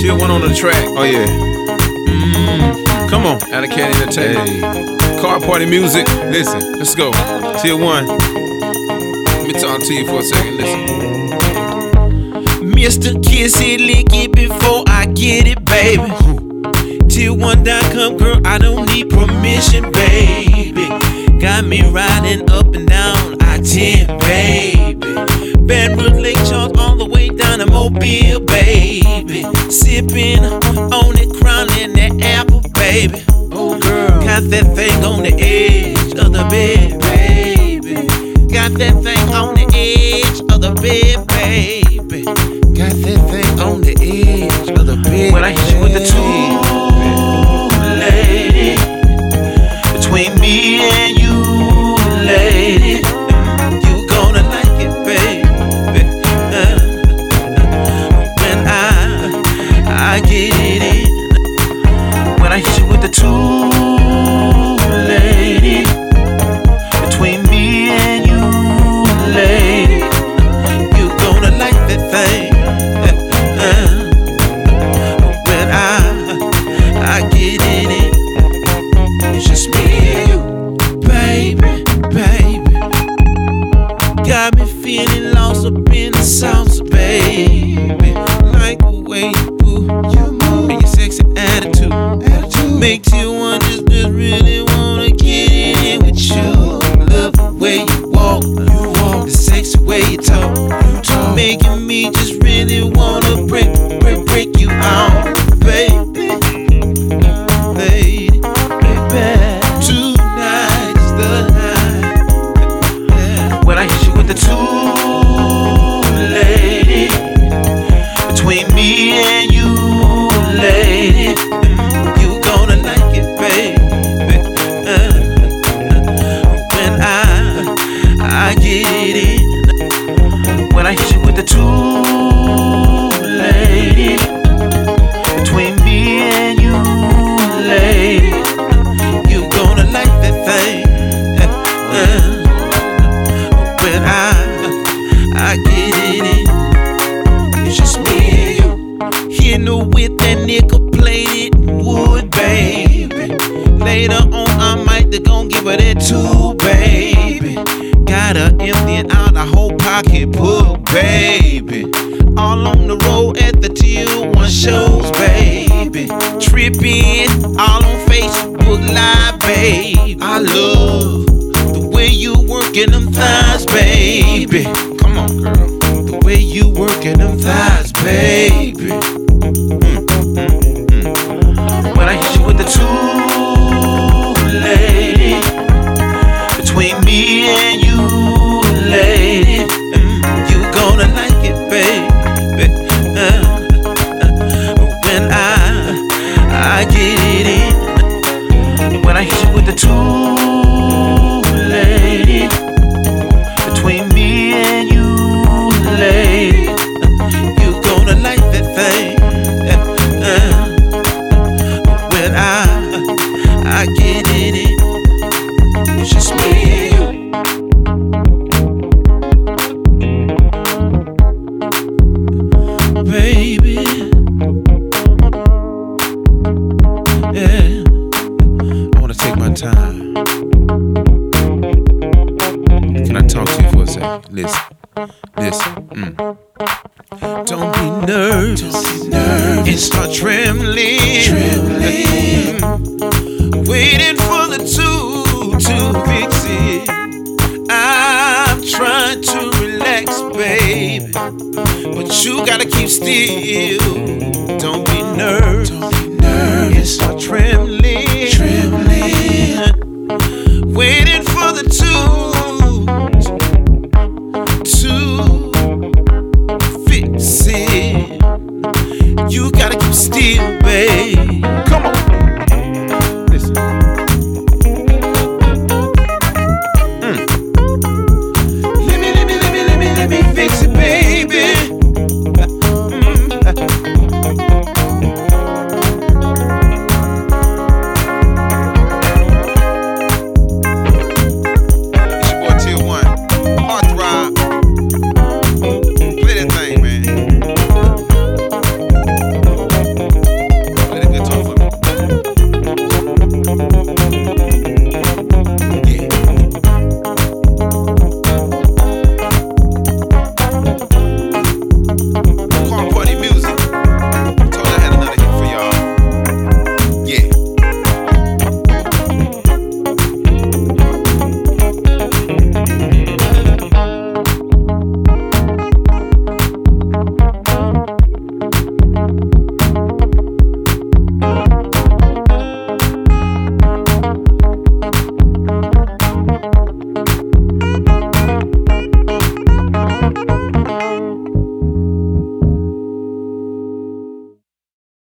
TILL1 on the track. Oh yeah. Mm-hmm. Come on. Out of Candy Entertainment. Hey. Car party music. Listen, let's go. TILL1. Let me talk to you for a second. Listen. Mr. Kiss it, lick it before I get it, baby. Till one dot come, girl, I don't need permission, baby. Got me riding up Mobile, baby. Sipping on it, crowning that apple, baby. Oh, girl. Got that thing on the edge of the bed, baby. Got that thing on the edge of the bed, baby. Got that thing on the edge of the bed. When I hit you with the two, I makes you want just, just really wanna get in with you. Love the way you walk, you walk, the sexy way you talk, you talk, making me just her that too, baby. Got her emptying out a whole pocketbook, baby. All on the road at the TILL1 shows, baby. Tripping all on Facebook Live, baby. I love the way you working them thighs, Yeah, I wanna take my time. Can I talk to you for a second? Listen. Listen. Mm. Don't be nervous, and start trembling, trembling, waiting for the two to fix it. I'm trying to relax, baby, but you gotta keep still. Don't be nervous, and start trembling.